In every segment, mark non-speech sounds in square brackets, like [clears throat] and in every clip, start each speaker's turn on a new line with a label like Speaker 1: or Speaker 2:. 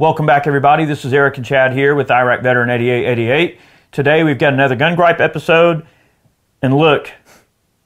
Speaker 1: Welcome back, everybody. This is Eric and Chad here with Iraq Veteran 8888. Today we've got another Gun Gripe episode. And look,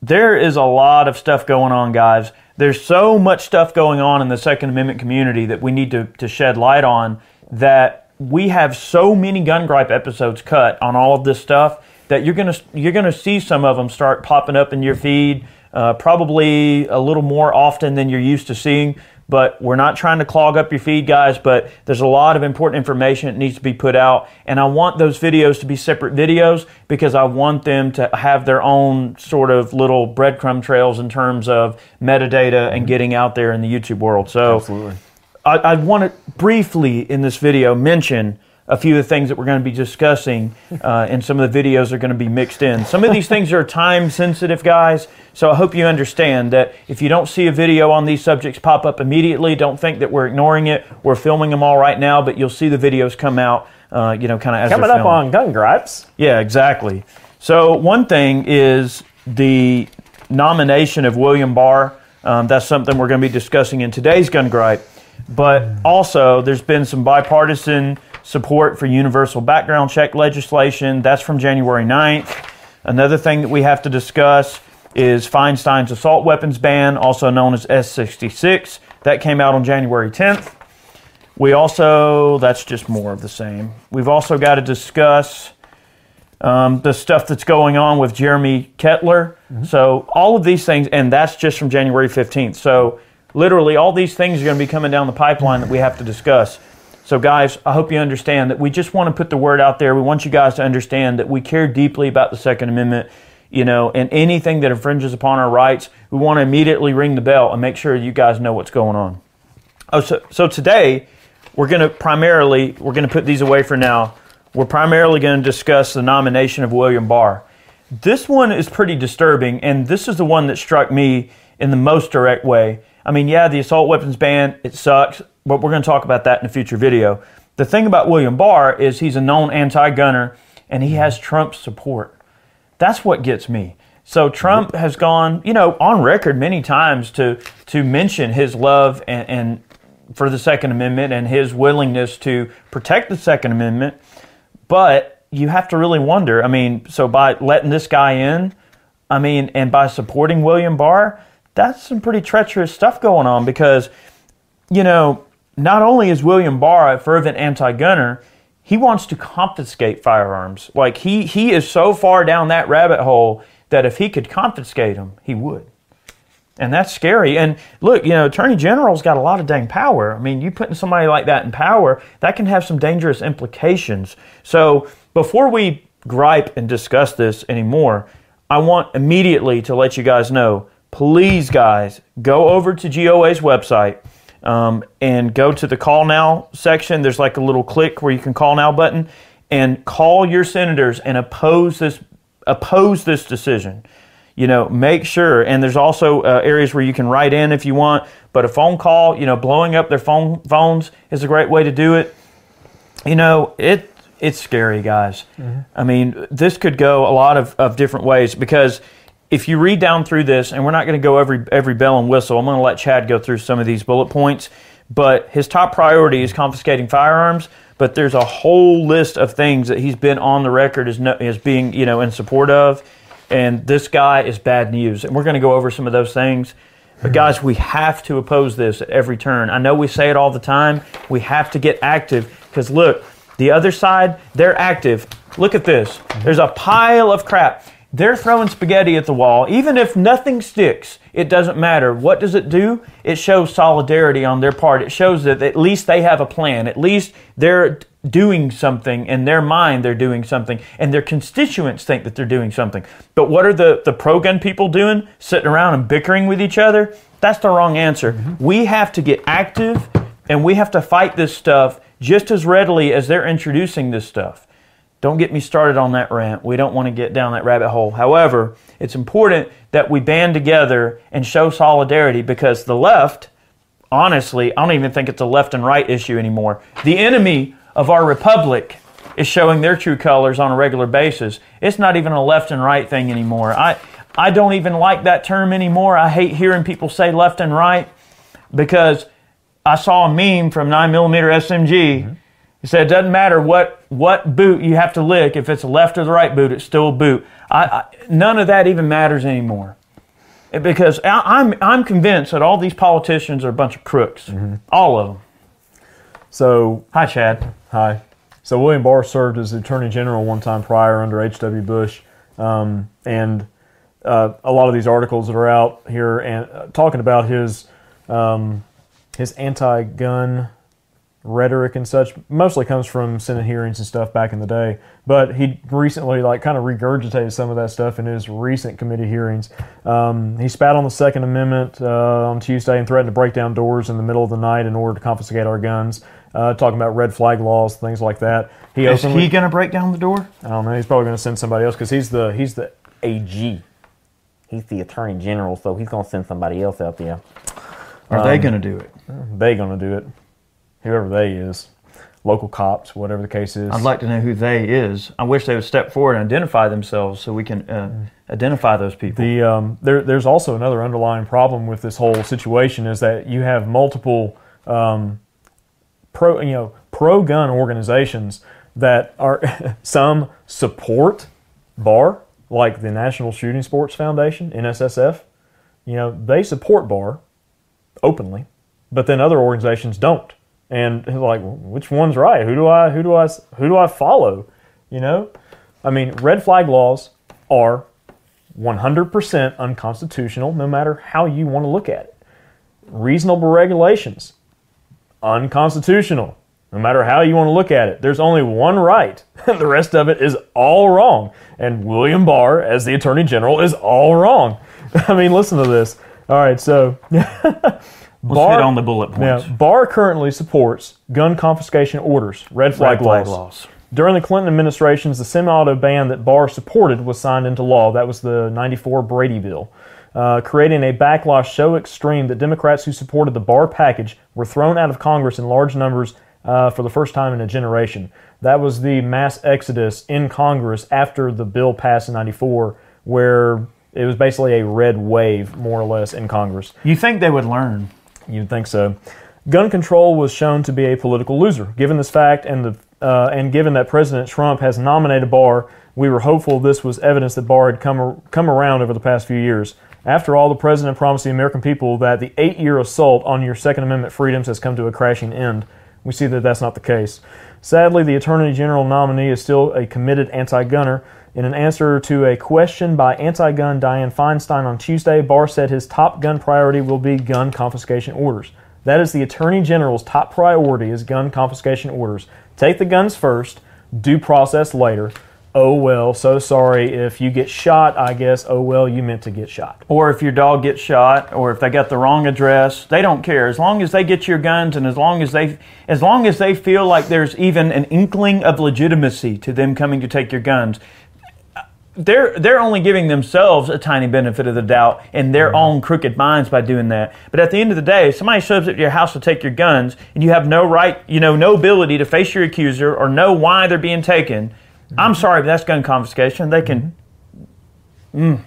Speaker 1: there is a lot of stuff going on, guys. There's so much stuff going on in the Second Amendment community that we need to, to shed light on that we have so many Gun Gripe episodes cut on all of this stuff that you're gonna you're gonna see some of them start popping up in your feed, uh, probably a little more often than you're used to seeing but we're not trying to clog up your feed, guys. But there's a lot of important information that needs to be put out, and I want those videos to be separate videos because I want them to have their own sort of little breadcrumb trails in terms of metadata and mm-hmm. getting out there in the YouTube world. So,
Speaker 2: Absolutely.
Speaker 1: I, I want to briefly in this video mention a few of the things that we're going to be discussing, uh, and some of the videos are going to be mixed in. Some of these things are time sensitive, guys. So I hope you understand that if you don't see a video on these subjects pop up immediately, don't think that we're ignoring it. We're filming them all right now, but you'll see the videos come out, uh, you know, kind of as
Speaker 2: Coming up
Speaker 1: filmed.
Speaker 2: on Gun Gripes.
Speaker 1: Yeah, exactly. So one thing is the nomination of William Barr. Um, that's something we're going to be discussing in today's gun gripe. But also, there's been some bipartisan support for universal background check legislation. That's from January 9th. Another thing that we have to discuss is Feinstein's assault weapons ban, also known as S66. That came out on January 10th. We also, that's just more of the same. We've also got to discuss um, the stuff that's going on with Jeremy Kettler. So, all of these things, and that's just from January 15th. So, literally, all these things are going to be coming down the pipeline that we have to discuss. So, guys, I hope you understand that we just want to put the word out there. We want you guys to understand that we care deeply about the Second Amendment, you know, and anything that infringes upon our rights, we want to immediately ring the bell and make sure you guys know what's going on. Oh, so, so today we're going to primarily we're going to put these away for now. We're primarily going to discuss the nomination of William Barr. This one is pretty disturbing, and this is the one that struck me in the most direct way. I mean, yeah, the assault weapons ban it sucks, but we're going to talk about that in a future video. The thing about William Barr is he's a known anti-gunner, and he has Trump's support. That's what gets me. So Trump has gone, you know, on record many times to to mention his love and, and for the Second Amendment and his willingness to protect the Second Amendment. But you have to really wonder. I mean, so by letting this guy in, I mean, and by supporting William Barr, that's some pretty treacherous stuff going on because, you know, not only is William Barr a fervent anti-gunner, he wants to confiscate firearms. Like he he is so far down that rabbit hole that if he could confiscate them, he would. And that's scary. And look, you know, Attorney General's got a lot of dang power. I mean, you putting somebody like that in power, that can have some dangerous implications. So before we gripe and discuss this anymore, I want immediately to let you guys know please, guys, go over to GOA's website um, and go to the call now section. There's like a little click where you can call now button and call your senators and oppose this oppose this decision. You know make sure. And there's also uh, areas where you can write in if you want but a phone call you know blowing up their phone phones is a great way to do it. You know it it's scary guys. I mean this could go a lot of, of different ways because if you read down through this and we're not going to go every every bell and whistle i'm going to let chad go through some of these bullet points but his top priority is confiscating firearms but there's a whole list of things that he's been on the record as, no, as being you know in support of and this guy is bad news and we're going to go over some of those things. But guys we have to oppose this at every turn. I know we say it all the time we have to get active because look the other side they're active. Look at this. There's a pile of crap they're throwing spaghetti at the wall. Even if nothing sticks it doesn't matter. What does it do? It shows solidarity on their part. It shows that at least they have a plan. At least they're doing something in their mind. They're doing something. And their constituents think that they're doing something. But what are the, the pro-gun people doing? Sitting around and bickering with each other? That's the wrong answer. Mm-hmm. We have to get active and we have to fight this stuff just as readily as they're introducing this stuff don't get me started on that rant. We don't want to get down that rabbit hole. However, it's important that we band together and show solidarity because the left, honestly, I don't even think it's a left and right issue anymore. The enemy of our republic is showing their true colors on a regular basis. It's not even a left and right thing anymore. I I don't even like that term anymore. I hate hearing people say left and right because I saw a meme from 9mm mm-hmm. SMG. It said it doesn't matter what, what boot you have to lick, if it's a left or the right boot, it's still a boot. I, I, none of that even matters anymore. Because I, I'm, I'm convinced that all these politicians are a bunch of crooks. All of them.
Speaker 2: So
Speaker 1: Hi, Chad.
Speaker 2: Hi. So William Barr served as Attorney General one time prior under H.W. Bush, um, and uh, a lot of these articles that are out here and uh, talking about his um, his anti-gun rhetoric and such mostly comes from Senate hearings and stuff back in the day. But he recently like kind of regurgitated some of that stuff in his recent committee hearings. Um, he spat on the Second Amendment uh, on Tuesday and threatened to break down doors in the middle of the night in order to confiscate our guns. Uh, talking about red flag laws, things like that. He
Speaker 1: Is
Speaker 2: openly,
Speaker 1: he going to break down the door?
Speaker 2: I don't know. He's probably going to send somebody else because he's the he's the AG.
Speaker 3: He's the attorney general, so he's gonna send somebody else out there.
Speaker 1: Are they going to do it?
Speaker 2: They going to do it. Whoever they is, local cops, whatever the case is.
Speaker 1: I'd like to know who they is. I wish they would step forward and identify themselves so we can uh, identify those people.
Speaker 2: The um, there, there's also another underlying problem with this whole situation is that you have multiple um, pro you know pro gun organizations that are [laughs] some support Barr like the National Shooting Sports Foundation (NSSF). You know they support Barr openly, but then other organizations don't. And like, which one's right? Who do I who do I who do I follow? You know, I mean, red flag laws are 100% unconstitutional, no matter how you want to look at it. Reasonable regulations, unconstitutional, no matter how you want to look at it. There's only one right, [laughs] the rest of it is all wrong. And William Barr, as the Attorney General, is all wrong. [laughs] I mean, listen to this. All right, so [laughs]
Speaker 1: Let's hit on the bullet points. now.
Speaker 2: Barr currently supports gun confiscation orders, red flag,
Speaker 1: Red flag
Speaker 2: laws.
Speaker 1: laws.
Speaker 2: During the Clinton administrations, the semi-auto ban that Barr supported was signed into law. That was the 94 Brady bill, uh, creating a backlash so extreme that Democrats who supported the Barr package were thrown out of Congress in large numbers uh, for the first time in a generation. That was the mass exodus in Congress after the bill passed in 94, where it was basically a red wave, more or less, in Congress.
Speaker 1: You think they would learn?
Speaker 2: You'd think so. Gun control was shown to be a political loser. Given this fact, and the uh, and given that President Trump has nominated Barr, we were hopeful this was evidence that Barr had come come around over the past few years. After all, the president promised the American people that the eight-year assault on your Second Amendment freedoms has come to a crashing end. We see that that's not the case. Sadly, the Attorney General nominee is still a committed anti-gunner. In an answer to a question by anti-gun Dianne Feinstein on Tuesday, Barr said his top gun priority will be gun confiscation orders. That is the Attorney General's top priority is gun confiscation orders. Take the guns first, due process later. Oh well, so sorry if you get shot, I guess. Oh well, you meant to get shot.
Speaker 1: Or if your dog gets shot, or if they got the wrong address, they don't care. As long as they get your guns, and as long as they, as long as they feel like there's even an inkling of legitimacy to them coming to take your guns, they're they're only giving themselves a tiny benefit of the doubt in their own crooked minds by doing that. But at the end of the day, if somebody shows up to your house to take your guns, and you have no right, you know, no ability to face your accuser or know why they're being taken. I'm sorry, but that's gun confiscation. They can. Mm.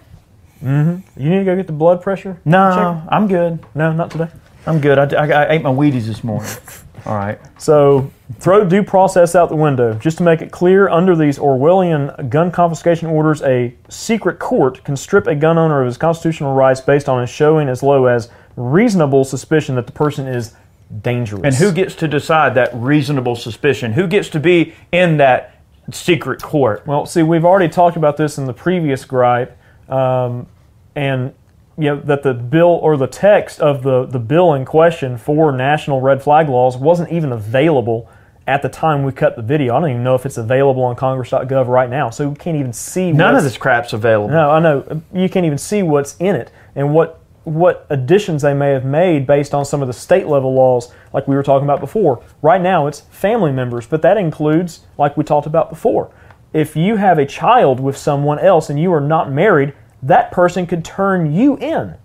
Speaker 1: Mm-hmm.
Speaker 2: You need to go get the blood pressure?
Speaker 1: No? I'm good.
Speaker 2: No, not today.
Speaker 1: I'm good. I, I, I ate my Wheaties this morning. [laughs] All right.
Speaker 2: So throw due process out the window. Just to make it clear, under these Orwellian gun confiscation orders, a secret court can strip a gun owner of his constitutional rights based on a showing as low as reasonable suspicion that the person is dangerous.
Speaker 1: And who gets to decide that reasonable suspicion? Who gets to be in that secret court?
Speaker 2: Well, see, we've already talked about this in the previous gripe, um, and you know that the bill or the text of the the bill in question for national red flag laws wasn't even available at the time we cut the video. I don't even know if it's available on Congress.gov right now, so we can't even see.
Speaker 1: None of this crap's available.
Speaker 2: No, I know you can't even see what's in it and what what additions they may have made based on some of the state level laws, like we were talking about before. Right now, it's family members, but that includes, like we talked about before, if you have a child with someone else and you are not married, that person could turn you in.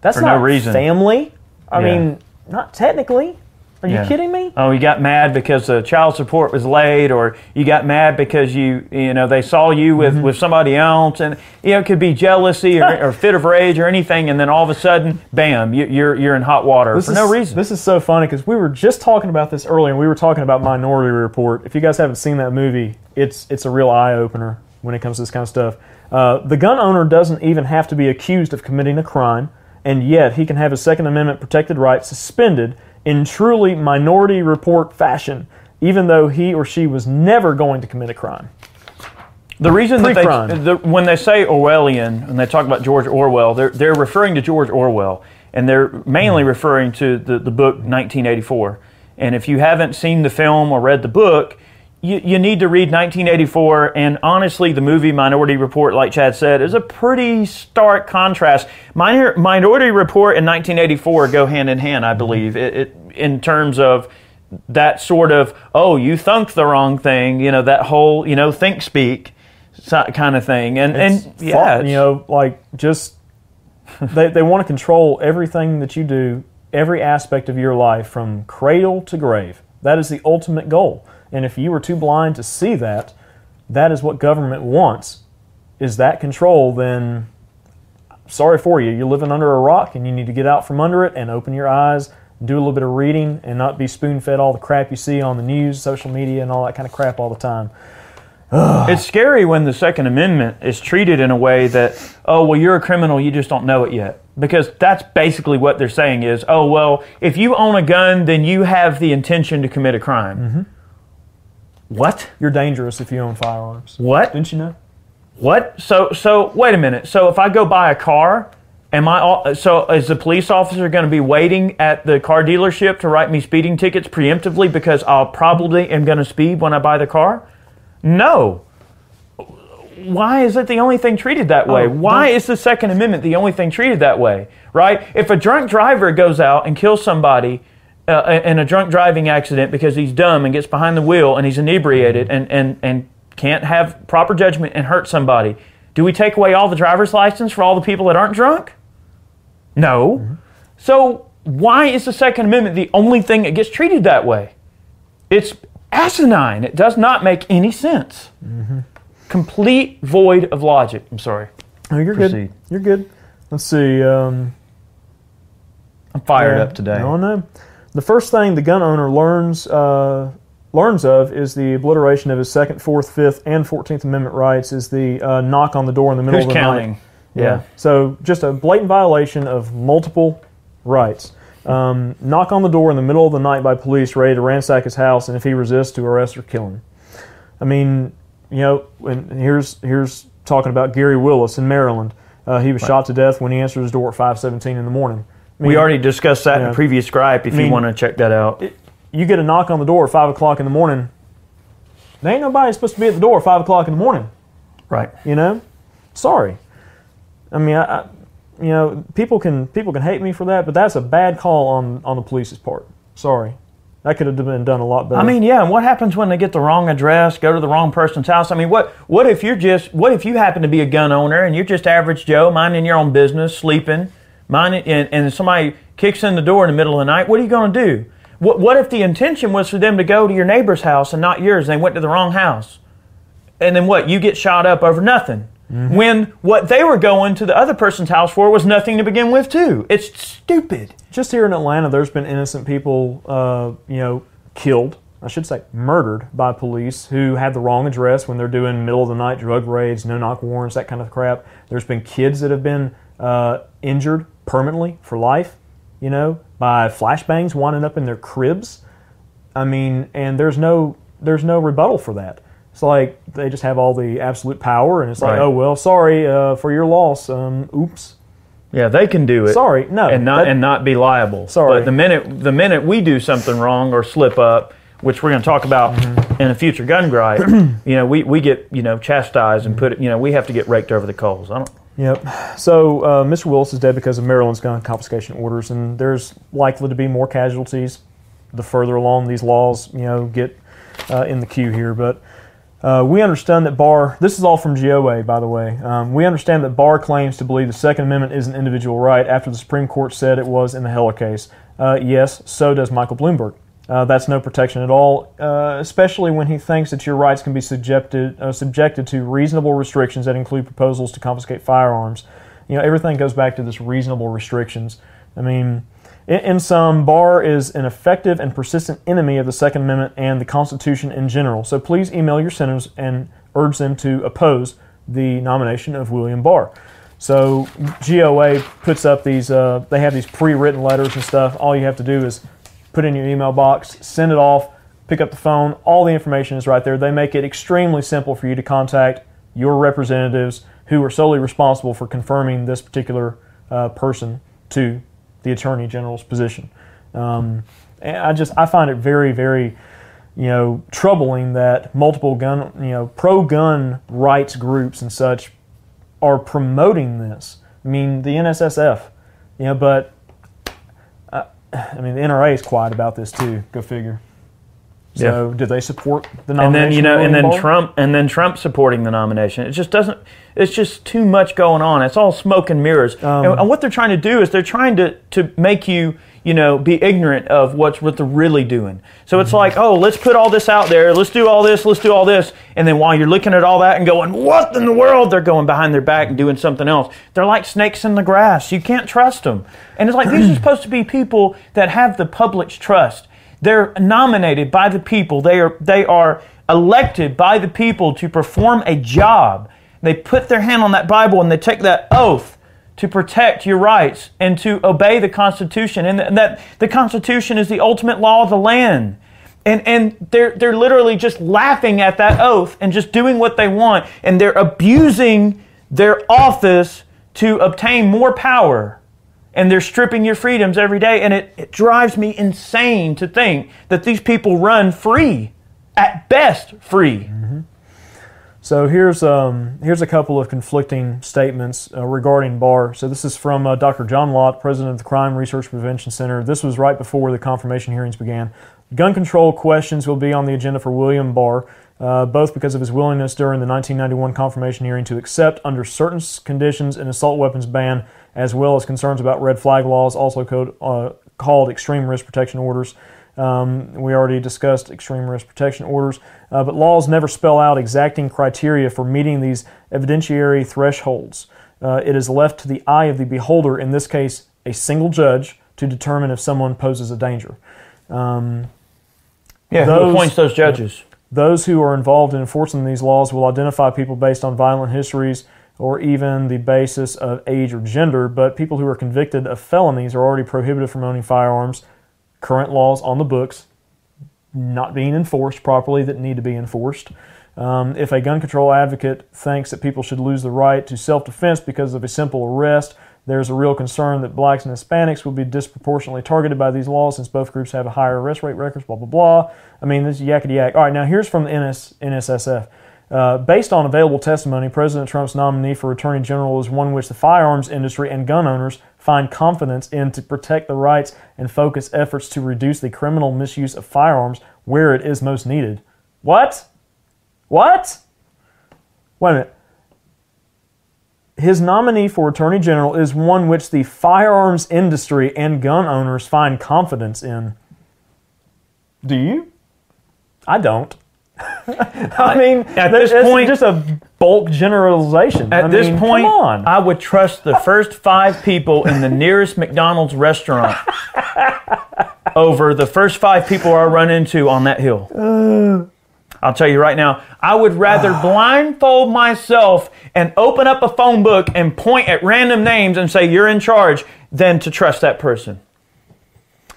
Speaker 2: That's
Speaker 1: For no
Speaker 2: not
Speaker 1: reason.
Speaker 2: family. I
Speaker 1: Yeah.
Speaker 2: mean, not technically. Are you
Speaker 1: Yeah.
Speaker 2: kidding me?
Speaker 1: Oh, you got mad because the child support was late, or you got mad because you, you know, they saw you with,
Speaker 2: Mm-hmm.
Speaker 1: with somebody else, and you know, it could be jealousy or, [laughs] or fit of rage or anything, and then all of a sudden, bam, you, you're you're in hot water for
Speaker 2: is,
Speaker 1: no reason.
Speaker 2: This is so funny because we were just talking about this earlier, and we were talking about Minority Report. If you guys haven't seen that movie, it's it's a real eye opener when it comes to this kind of stuff. Uh, the gun owner doesn't even have to be accused of committing a crime, and yet he can have his Second Amendment protected rights suspended in truly Minority Report fashion, even though he or she was never going to commit a crime.
Speaker 1: The reason that they, the, when they say Orwellian, when they talk about George Orwell, they're, they're referring to George Orwell, and they're mainly referring to the, the book 1984. And if you haven't seen the film or read the book, you, you need to read 1984. And honestly, the movie Minority Report, like Chad said, is a pretty stark contrast. Minor, Minority Report and 1984 go hand in hand, I mm-hmm. believe, it, it, in terms of that sort of oh you thunk the wrong thing you know that whole you know think speak kind of thing and
Speaker 2: It's
Speaker 1: and yeah
Speaker 2: you know, like just [laughs] they they want to control everything that you do, every aspect of your life from cradle to grave. That is the ultimate goal. And if you were too blind to see that, that is what government wants. Is that control? Then sorry for you. You're living under a rock, and you need to get out from under it and open your eyes. Do a little bit of reading and not be spoon fed all the crap you see on the news, social media, and all that kind of crap all the time. [sighs]
Speaker 1: it's scary when the second amendment is treated in a way that oh well you're a criminal you just don't know it yet because that's basically what they're saying is oh well if you own a gun then you have the intention to commit a crime
Speaker 2: Mm-hmm.
Speaker 1: What
Speaker 2: You're dangerous if you own firearms.
Speaker 1: what
Speaker 2: Didn't you know?
Speaker 1: What? So so wait a minute. So if I go buy a car, am I all, so is the police officer going to be waiting at the car dealership to write me speeding tickets preemptively because I'll probably am going to speed when I buy the car? No. Why is it the only thing treated that way?
Speaker 2: Oh,
Speaker 1: Why is the Second Amendment the only thing treated that way? Right? If a drunk driver goes out and kills somebody uh, in a drunk driving accident because he's dumb and gets behind the wheel and he's inebriated and, and, and can't have proper judgment and hurt somebody, do we take away all the driver's license for all the people that aren't drunk? No. So why is the Second Amendment the only thing that gets treated that way? It's asinine. It does not make any sense. Complete void of logic. I'm sorry.
Speaker 2: Oh, you're
Speaker 1: Proceed.
Speaker 2: good. You're good. Let's see. Um,
Speaker 1: I'm fired
Speaker 2: yeah,
Speaker 1: up today.
Speaker 2: No, no. The first thing the gun owner learns uh, learns of is the obliteration of his Second, Fourth, Fifth, and Fourteenth Amendment rights. Is the uh, knock on the door in the middle
Speaker 1: Who's
Speaker 2: of the
Speaker 1: counting?
Speaker 2: night.
Speaker 1: Yeah.
Speaker 2: So just a blatant violation of multiple rights. Um, knock on the door in the middle of the night by police ready to ransack his house, and if he resists, to arrest or kill him. I mean, you know, and here's here's talking about Gary Willis in Maryland. Uh, he was shot to death when he answered his door at 5:17 in the morning. I mean,
Speaker 1: We already discussed that in
Speaker 2: Yeah.
Speaker 1: a previous gripe if
Speaker 2: mean-
Speaker 1: you want to check that out.
Speaker 2: you get a knock on the door at five o'clock in the morning. There ain't nobody supposed to be at the door at five o'clock in the morning.
Speaker 1: right.
Speaker 2: You know, sorry. I mean, I, I, you know, people can people can hate me for that, but that's a bad call on on the police's part. Sorry, that could have been done a lot better.
Speaker 1: I mean, yeah, and what happens when they get the wrong address, go to the wrong person's house? I mean, what what if you're just what if you happen to be a gun owner and you're just average Joe, minding your own business, sleeping, minding, and, and somebody kicks in the door in the middle of the night? What are you going to do? What what if the intention was for them to go to your neighbor's house and not yours? And they went to the wrong house, and then what? You get shot up over nothing. When what they were going to the other person's house for was nothing to begin with, too. It's stupid.
Speaker 2: just here in Atlanta, there's been innocent people, uh, you know, killed. I should say murdered by police who had the wrong address when they're doing middle of the night drug raids, no knock warrants, that kind of crap. There's been kids that have been uh, injured permanently for life, you know, by flashbangs winding up in their cribs. I mean, and there's no there's no rebuttal for that. It's like they just have all the absolute power, and it's like,
Speaker 1: Right.
Speaker 2: oh well, sorry uh, for your loss. Um, oops.
Speaker 1: Yeah, they can do it.
Speaker 2: Sorry, no,
Speaker 1: and not
Speaker 2: that-
Speaker 1: and not be liable.
Speaker 2: Sorry.
Speaker 1: but the minute the minute we do something wrong or slip up, which we're going to talk about
Speaker 2: Mm-hmm.
Speaker 1: in a future gun gripe, [clears throat] you know, we, we get you know chastised and put it, you know, we have to get raked over the coals. I don't.
Speaker 2: Yep. So uh, Mr. Willis is dead because of Maryland's gun confiscation orders, and there's likely to be more casualties the further along these laws, you know, get uh, in the queue here. But uh, we understand that Barr. This is all from GOA, by the way. Um, we understand that Barr claims to believe the Second Amendment is an individual right after the Supreme Court said it was in the Heller case. Uh, yes, so does Michael Bloomberg. Uh, that's no protection at all, uh, especially when he thinks that your rights can be subjected uh, subjected to reasonable restrictions that include proposals to confiscate firearms. You know, everything goes back to this reasonable restrictions. I mean, in, in sum, Barr is an effective and persistent enemy of the Second Amendment and the Constitution in general. So please email your senators and urge them to oppose the nomination of William Barr. So GOA puts up these, uh, they have these pre-written letters and stuff. All you have to do is put in your email box, send it off, pick up the phone. All the information is right there. They make it extremely simple for you to contact your representatives who are solely responsible for confirming this particular uh, person to the Attorney General's position. Um, and I just I find it very very you know troubling that multiple gun you know pro gun rights groups and such are promoting this. I mean the NSSF, you know, but I mean the NRA is quiet about this too. Go figure. So did they support the nomination?
Speaker 1: and then you know, and then
Speaker 2: Barr?
Speaker 1: Trump, and then Trump supporting the nomination. It just doesn't. It's just too much going on. It's all smoke and mirrors.
Speaker 2: Um,
Speaker 1: and, and what they're trying to do is they're trying to to make you, you know, be ignorant of what's what they're really doing. So
Speaker 2: Mm-hmm.
Speaker 1: it's like, oh, let's put all this out there. Let's do all this. Let's do all this. And then while you're looking at all that and going, what in the world? They're going behind their back and doing something else. They're like snakes in the grass. You can't trust them. And it's like these are [clears throat] supposed to be people that have the public's trust. They're nominated by the people. They are they are elected by the people to perform a job. They put their hand on that Bible and they take that oath to protect your rights and to obey the Constitution. And th- that the Constitution is the ultimate law of the land. And, and they're, they're literally just laughing at that oath and just doing what they want. And they're abusing their office to obtain more power and they're stripping your freedoms every day. And it, it drives me insane to think that these people run free, at best free. Mm-hmm.
Speaker 2: So here's um, here's a couple of conflicting statements uh, regarding Barr. So this is from uh, Dr. John Lott, president of the Crime Research Prevention Center. This was right before the confirmation hearings began. Gun control questions will be on the agenda for William Barr, uh, both because of his willingness during the 1991 confirmation hearing to accept, under certain conditions, an assault weapons ban, as well as concerns about red flag laws, also code, uh, called extreme risk protection orders. Um, we already discussed extreme risk protection orders, uh, but laws never spell out exacting criteria for meeting these evidentiary thresholds. Uh, it is left to the eye of the beholder, in this case, a single judge, to determine if someone poses a danger. Um,
Speaker 1: Yeah, who appoints those judges?
Speaker 2: those who are involved in enforcing these laws will identify people based on violent histories or even the basis of age or gender, but people who are convicted of felonies are already prohibited from owning firearms. Current laws on the books not being enforced properly that need to be enforced. Um, if a gun control advocate thinks that people should lose the right to self defense because of a simple arrest, there's a real concern that blacks and Hispanics will be disproportionately targeted by these laws since both groups have a higher arrest rate records, blah, blah, blah. I mean, this is yakety yak. All right, now here's from the NS, NSSF. Uh, based on available testimony, President Trump's nominee for Attorney General is one which the firearms industry and gun owners find confidence in to protect the rights and focus efforts to reduce the criminal misuse of firearms where it is most needed. What? What? Wait a minute. His nominee for Attorney General is one which the firearms industry and gun owners find confidence in. Do you? I don't. [laughs] I mean,
Speaker 1: At
Speaker 2: this
Speaker 1: point-
Speaker 2: just a bulk generalization.
Speaker 1: At
Speaker 2: I
Speaker 1: this
Speaker 2: mean,
Speaker 1: point. I would trust the first five people in the nearest McDonald's restaurant [laughs] over the first five people I run into on that hill. [sighs] I'll tell you right now, I would rather [sighs] blindfold myself and open up a phone book and point at random names and say, You're in charge, than to trust that person.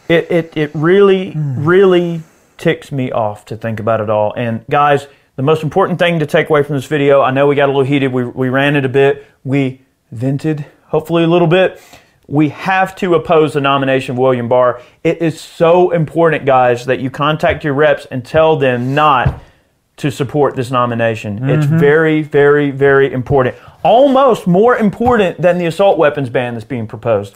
Speaker 1: It, it, it really, hmm. really ticks me off to think about it all. And guys, the most important thing to take away from this video, I know we got a little heated, we, we ran it a bit, we vented, hopefully a little bit. We have to oppose the nomination of William Barr. It is so important, guys, that you contact your reps and tell them not to support this nomination. It's mm-hmm. very, very, very important. Almost more important than the assault weapons ban that's being proposed.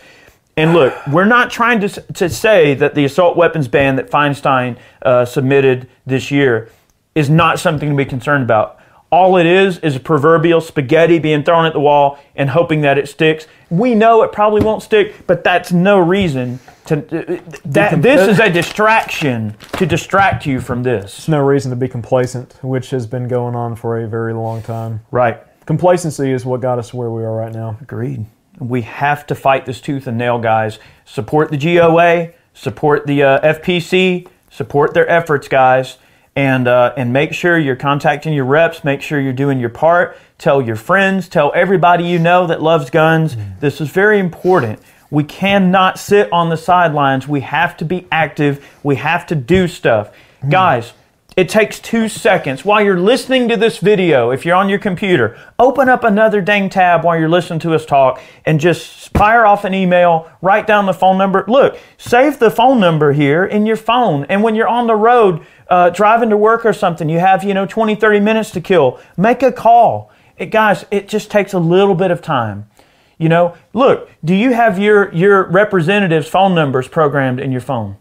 Speaker 1: And look, we're not trying to, to say that the assault weapons ban that Feinstein uh, submitted this year is not something to be concerned about. All it is is a proverbial spaghetti being thrown at the wall and hoping that it sticks. We know it probably won't stick, but that's no reason to. That this is a distraction to distract you from this.
Speaker 2: There's no reason to be complacent, which has been going on for a very long time.
Speaker 1: Right.
Speaker 2: Complacency is what got us where we are right now.
Speaker 1: Agreed. We have to fight this tooth and nail, guys. Support the GOA, support the uh, FPC, support their efforts, guys, and uh, and make sure you're contacting your reps. Make sure you're doing your part. Tell your friends. Tell everybody you know that loves guns. This is very important. We cannot sit on the sidelines. We have to be active. We have to do stuff, guys. It takes two seconds while you're listening to this video. If you're on your computer, open up another dang tab while you're listening to us talk and just fire off an email, write down the phone number. Look, save the phone number here in your phone. And when you're on the road, uh, driving to work or something, you have, you know, 20, 30 minutes to kill, make a call. It, guys, it just takes a little bit of time. You know, look, do you have your, your representative's phone numbers programmed in your phone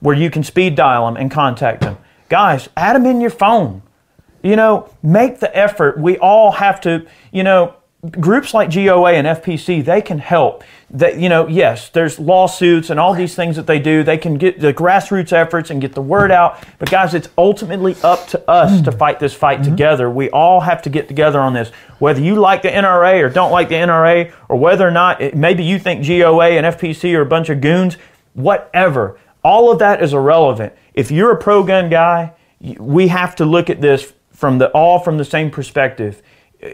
Speaker 1: where you can speed dial them and contact them? Guys, add them in your phone. You know, make the effort. We all have to, you know, groups like GOA and FPC, they can help. That you know, yes, there's lawsuits and all these things that they do. They can get the grassroots efforts and get the word out. But guys, it's ultimately up to us to hmm. fight this fight mm-hmm. together. We all have to get together on this. Whether you like the NRA or don't like the NRA, or whether or not it, maybe you think GOA and FPC are a bunch of goons, whatever. All of that is irrelevant. If you're a pro gun guy, we have to look at this from the all from the same perspective.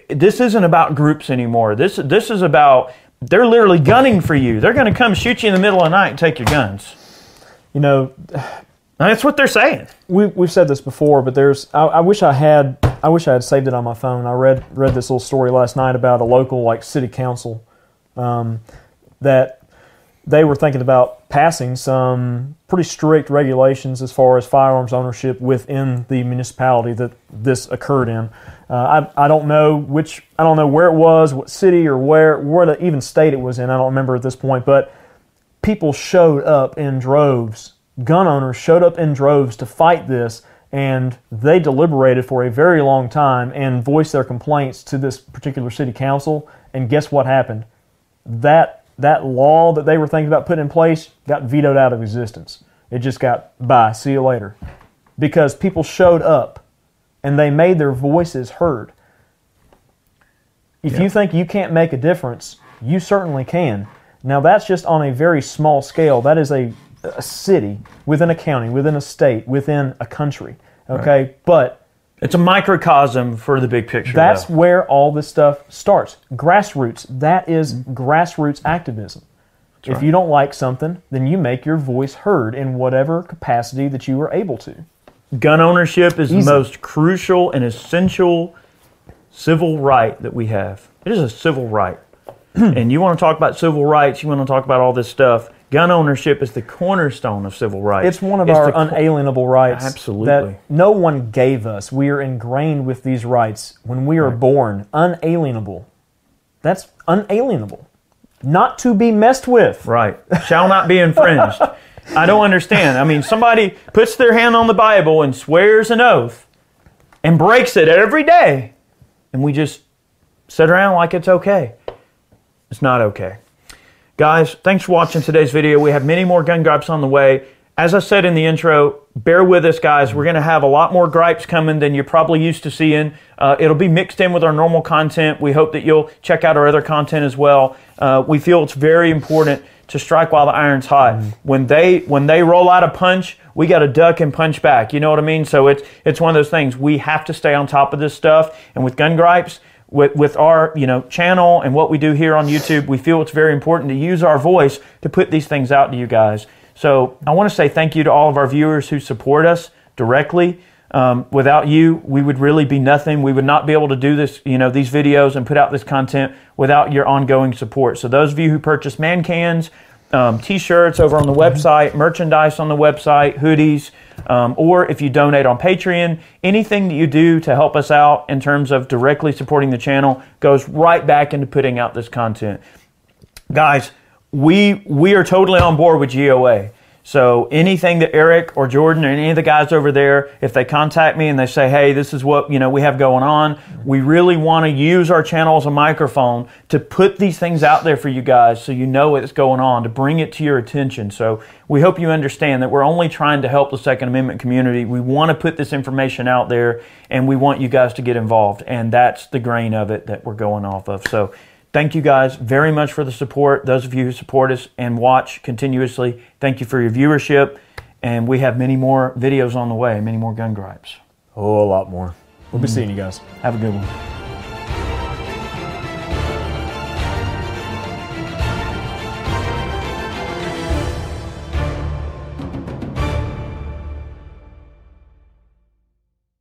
Speaker 1: This isn't about groups anymore. This this is about they're literally gunning for you. They're going to come shoot you in the middle of the night and take your guns.
Speaker 2: You know,
Speaker 1: That's what they're saying.
Speaker 2: we, we've said this before, but there's. I, I wish I had. I wish I had saved it on my phone. I read read this little story last night about a local like city council um, that they were thinking about passing some pretty strict regulations as far as firearms ownership within the municipality that this occurred in. Uh, I, I don't know which I don't know where it was, what city or where where the even state it was in. I don't remember at this point, but people showed up in droves. Gun owners showed up in droves to fight this, and they deliberated for a very long time and voiced their complaints to this particular city council. And guess what happened? That that law that they were thinking about putting in place got vetoed out of existence. It just got bye. See you later, because people showed up and they made their voices heard. If you think you can't make a difference, you certainly can. Now, that's just on a very small scale. That is a, a city within a county, within a state, within a country. Okay, but
Speaker 1: It's a microcosm for the big picture.
Speaker 2: that's
Speaker 1: though.
Speaker 2: where all this stuff starts. Grassroots. That is grassroots activism. If you don't like something, then you make your voice heard in whatever capacity that you are able to.
Speaker 1: gun ownership is
Speaker 2: Easy.
Speaker 1: the most crucial and essential civil right that we have. It is a civil right. [clears throat] and you want to talk about civil rights, you want to talk about all this stuff. Gun ownership is the cornerstone of civil rights.
Speaker 2: It's one of
Speaker 1: It's
Speaker 2: our unalienable rights
Speaker 1: Absolutely.
Speaker 2: that no one gave us. We are ingrained with these rights when we are born, unalienable. That's unalienable. Not to be messed with.
Speaker 1: Right. Shall not be infringed. I don't understand. I mean, somebody puts their hand on the Bible and swears an oath and breaks it every day, and we just sit around like it's okay. It's not okay. Guys, thanks for watching today's video. We have many more gun gripes on the way. As I said in the intro, bear with us, guys. We're going to have a lot more gripes coming than you're probably used to seeing. Uh, it'll be mixed in with our normal content. We hope that you'll check out our other content as well. Uh, we feel it's very important to strike while the iron's hot. When they when they roll out a punch, we got to duck and punch back. You know what I mean? So it's it's one of those things. We have to stay on top of this stuff. And with gun gripes, with, with our you know channel and what we do here on YouTube, we feel it's very important to use our voice to put these things out to you guys. So I want to say thank you to all of our viewers who support us directly. Um, without you, we would really be nothing. We would not be able to do this, you know, these videos and put out this content without your ongoing support. So those of you who purchase man cans, um, t-shirts over on the website, merchandise on the website, hoodies, um, or if you donate on Patreon, anything that you do to help us out in terms of directly supporting the channel goes right back into putting out this content guys, we we are totally on board with GOA. So anything that Erich or Jordan or any of the guys over there, if they contact me and they say, "Hey, this is what you know we have going on," we really want to use our channel as a microphone to put these things out there for you guys, so you know what's going on, to bring it to your attention. So we hope you understand that we're only trying to help the Second Amendment community. We want to put this information out there, and we want you guys to get involved, and that's the grain of it that we're going off of. So. Thank you guys very much for the support. Those of you who support us and watch continuously, thank you for your viewership. And we have many more videos on the way, many more gun gripes.
Speaker 2: Oh, a lot more. We'll be seeing you guys.
Speaker 1: Have a good one.